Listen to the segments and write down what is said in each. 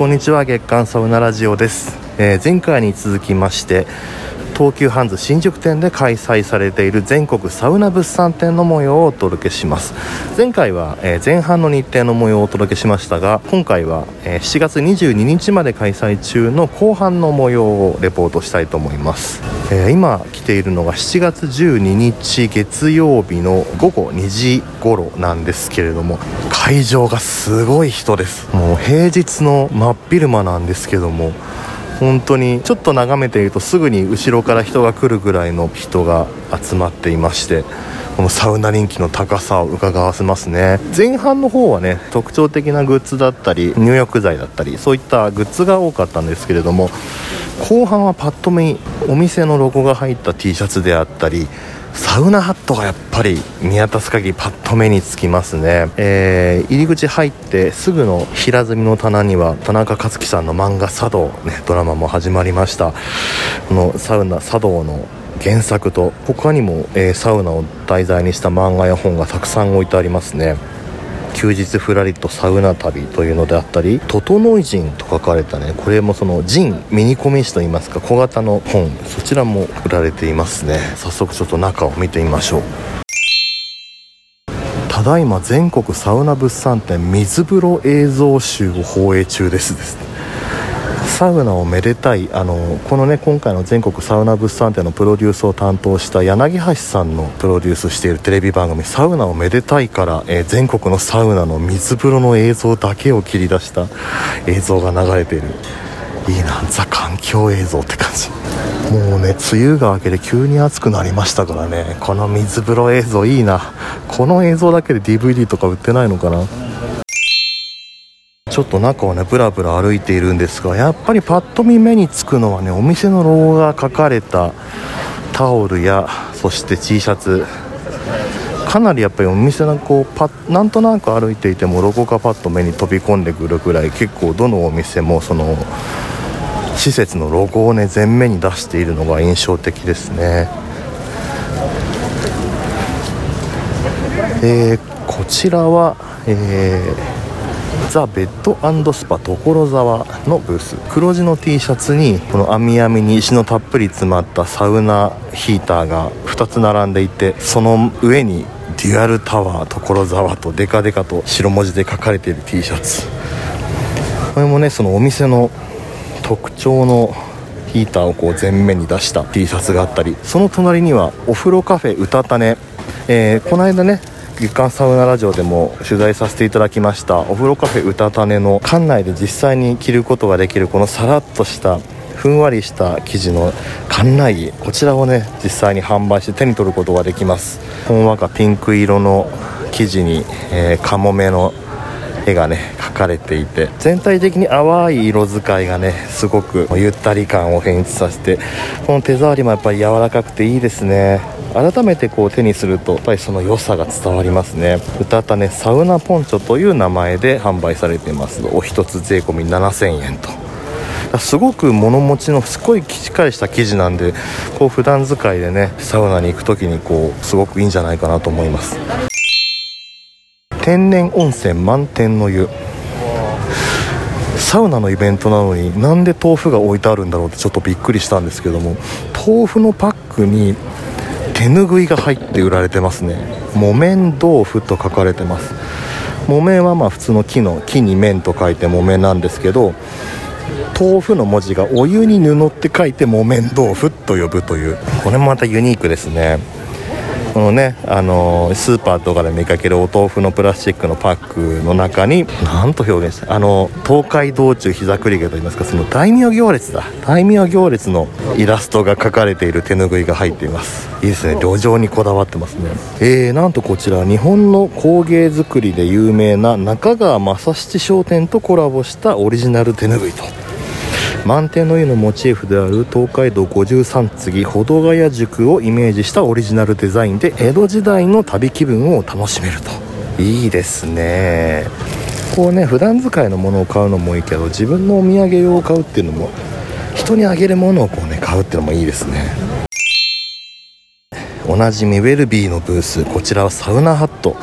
こんにちは月刊サウナラジオです、えー、前回に続きまして東急ハンズ新宿店で開催されている全国サウナ物産展の模様をお届けします。前回は、え、前半の日程の模様をお届けしましたが今回は、え、7月22日まで開催中の後半の模様をレポートしたいと思います、え、今来ているのが7月12日月曜日の午後2時頃なんですけれども会場がすごい人です。もう平日の真っ昼間なんですけども本当にちょっと眺めているとすぐに後ろから人が来るぐらいの人が集まっていましてこのサウナ人気の高さを伺わせますね。前半の方はね特徴的なグッズだったり入浴剤だったりそういったグッズが多かったんですけれども後半はパッと見お店のロゴが入った T シャツであったりサウナハットがやっぱり見渡す限りパッと目につきますね、えー、入り口入ってすぐの平積みの棚には田中克樹さんの漫画「茶道」ねドラマも始まりました。このサウナ茶道の原作と他にも、えー、サウナを題材にした漫画や本がたくさん置いてありますね。休日ふらりとサウナ旅というのであったり「整い人」と書かれたねこれもその人ミニコミ誌といいますか小型の本そちらも売られていますね。早速ちょっと中を見てみましょう。ただいま全国サウナ物産展水風呂映像集を放映中ですです。ねサウナをめでたいあのこのね今回の全国サウナ物産展のプロデュースを担当した柳橋さんのプロデュースしているテレビ番組「サウナをめでたい」から、えー、全国のサウナの水風呂の映像だけを切り出した映像が流れている。いいなザ環境映像って感じ。もうね梅雨が明けて急に暑くなりましたからね。この水風呂映像いいな。この映像だけで DVD とか売ってないのかな。ちょっと中をねぶらぶら歩いているんですがやっぱりパッと見目につくのはねお店のロゴが書かれたタオルやそして T シャツかなりやっぱりお店のこうパなんとなく歩いていてもロゴがパッと目に飛び込んでくるぐらい結構どのお店もその施設のロゴをね前面に出しているのが印象的ですね。えー、こちらは、えーザ・ベッドスパ所沢のブース黒地の T シャツにこの網網に石のたっぷり詰まったサウナヒーターが2つ並んでいてその上にデュアルタワー所沢とデカデカと白文字で書かれている T シャツ。これもねそのお店の特徴のヒーターをこう前面に出した T シャツがあったりその隣にはお風呂カフェうたたね、えー、この間ね月刊サウナラジオでも取材させていただきました。お風呂カフェうたたねの。館内で実際に着ることができるこのさらっとしたふんわりした生地の館内着。こちらをね実際に販売して手に取ることができます。ほんわかピンク色の生地に、えー、カモメの絵がね描かれていて。全体的に淡い色使いがねすごくゆったり感を演出させてこの手触りもやっぱり柔らかくていいですね。改めてこう手にするとやっぱりその良さが伝わりますね。歌たねサウナポンチョという名前で販売されています。お一つ税込7000円と。すごく物持ちのすごいしっかりした生地なんでこう普段使いでねサウナに行く時にこうすごくいいんじゃないかなと思います。天然温泉満天の湯。サウナのイベントなのになんで豆腐が置いてあるんだろうってちょっとびっくりしたんですけども豆腐のパックに手ぬぐいが入って売られてますね。木綿豆腐と書かれてます。木綿はまあ普通の木の木に綿と書いて木綿なんですけど豆腐の文字がお湯に布って書いて木綿豆腐と呼ぶという。これもまたユニークですね。のね、あのスーパーとかで見かけるお豆腐のプラスチックのパックの中に何と表現してあの東海道中膝栗毛といいますかその大名行列だ。大名行列のイラストが描かれている手ぬぐいが入っています。いいですね。旅情にこだわってますね。えー、なんとこちら日本の工芸作りで有名な中川正七商店とコラボしたオリジナル手ぬぐいと。満天の湯のモチーフである東海道53次保土ヶ谷塾をイメージしたオリジナルデザインで江戸時代の旅気分を楽しめると。いいですね。こうね普段使いのものを買うのもいいけど自分のお土産用を買うっていうのも人にあげるものをこうね買うっていうのもいいですね。おなじみウェルビーのブースこちらはサウナハット。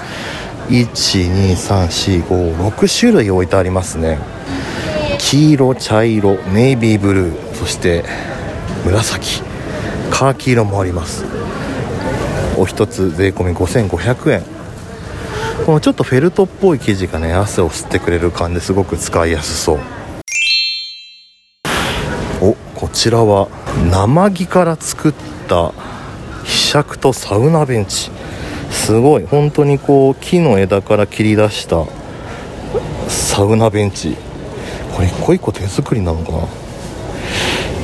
12345 6種類置いてありますね。黄色茶色ネイビーブルーそして紫。カーキ色もあります。お一つ税込5500円。このちょっとフェルトっぽい生地がね汗を吸ってくれる感じですごく使いやすそう。おこちらは生木から作ったひしゃくとサウナベンチ。すごい。本当にこう木の枝から切り出したサウナベンチ。これ一個一個手作りなのかな？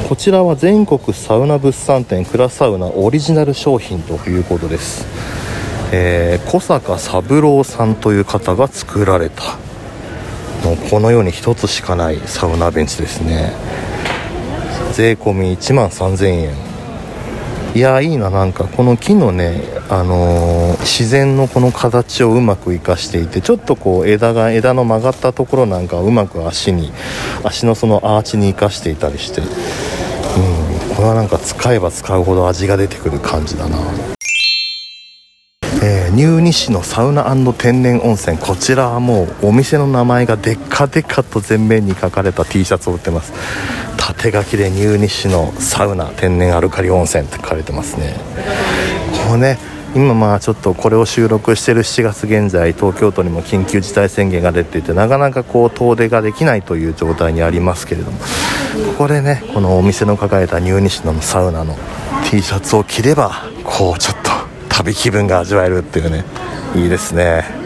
こちらは全国サウナ物産展クラサウナオリジナル商品ということです、えー、小坂三郎さんという方が作られた。もうこのように1つしかないサウナベンチですね。税込1万3000円。いやいいななんか。この木のねあのー、自然のこの形をうまく生かしていてちょっとこう枝が枝の曲がったところなんかをうまく足に足のそのアーチに生かしていたりしてうんこれはなんか使えば使うほど味が出てくる感じだな。えー、入西のサウナ天然温泉こちらはもうお店の名前がでっかでかと前面に書かれた T シャツを売ってます。縦書きで入西市のサウナ天然アルカリ温泉って書かれてますね。こうね今まあちょっとこれを収録してる7月現在東京都にも緊急事態宣言が出ていてなかなかこう遠出ができないという状態にありますけれどもここでねこのお店の抱えた入西のサウナの T シャツを着ればこうちょっと旅気分が味わえるっていうねいいですね。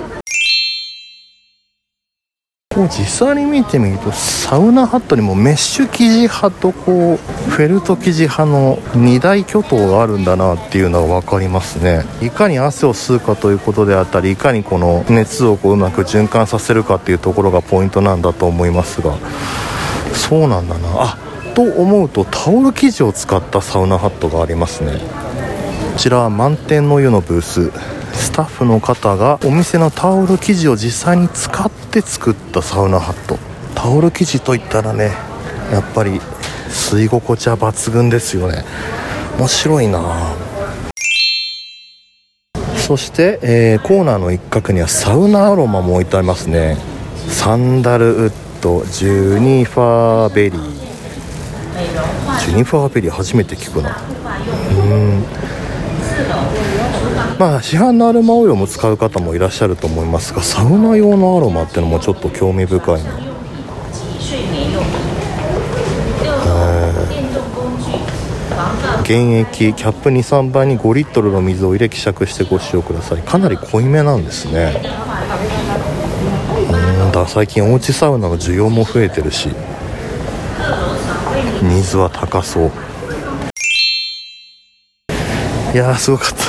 こう実際に見てみるとサウナハットにもメッシュ生地派とこうフェルト生地派の2大巨頭があるんだなっていうのが分かりますね。いかに汗を吸うかということであったりいかにこの熱をこううまく循環させるかっていうところがポイントなんだと思いますが。そうなんだな。あと思うとタオル生地を使ったサウナハットがありますね。こちらは満天の湯のブース。スタッフの方がお店のタオル生地を実際に使って作ったサウナハット。タオル生地といったらねやっぱり吸い心地は抜群ですよね。面白いな。そして、えー、コーナーの一角にはサウナアロマも置いてありますね。サンダルウッドジュニファーベリー。ジュニファーベリー初めて聞くな。うん。まあ市販のアロマオイルも使う方もいらっしゃると思いますがサウナ用のアロマっていうのもちょっと興味深いな。原液キャップ2、3杯に5リットルの水を入れ希釈してご使用ください。かなり濃いめなんですね。うんだ最近おうちサウナの需要も増えてるしニーズは高そう。いやーすごかった。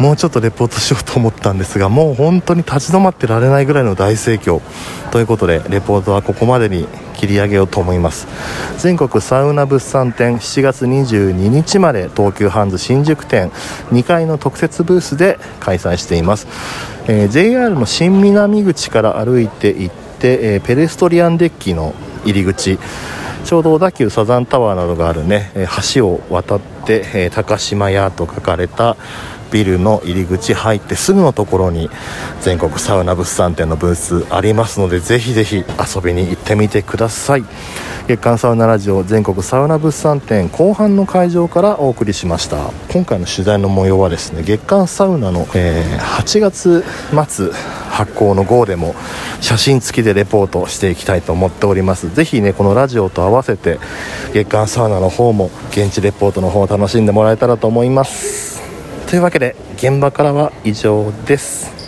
もうちょっとレポートしようと思ったんですがもう本当に立ち止まってられないぐらいの大盛況。ということでレポートはここまでに切り上げようと思います。全国サウナ物産展7月22日まで東急ハンズ新宿店2階の特設ブースで開催しています、えー、JR の新南口から歩いて行って、えー、ペレストリアンデッキの入り口。ちょうど小田急サザンタワーなどがあるね橋を渡って、え、高島屋と書かれたビルの入り口入ってすぐのところに全国サウナ物産展のブースありますのでぜひぜひ遊びに行ってみてください。月刊サウナラジオ全国サウナ物産展後半の会場からお送りしました。今回の取材の模様はですね月刊サウナの、えー、8月末発行の号でも写真付きでレポートしていきたいと思っております。ぜひねこのラジオと合わせて月刊サウナの方も現地レポートの方を楽しんでもらえたらと思います。というわけで現場からは以上です。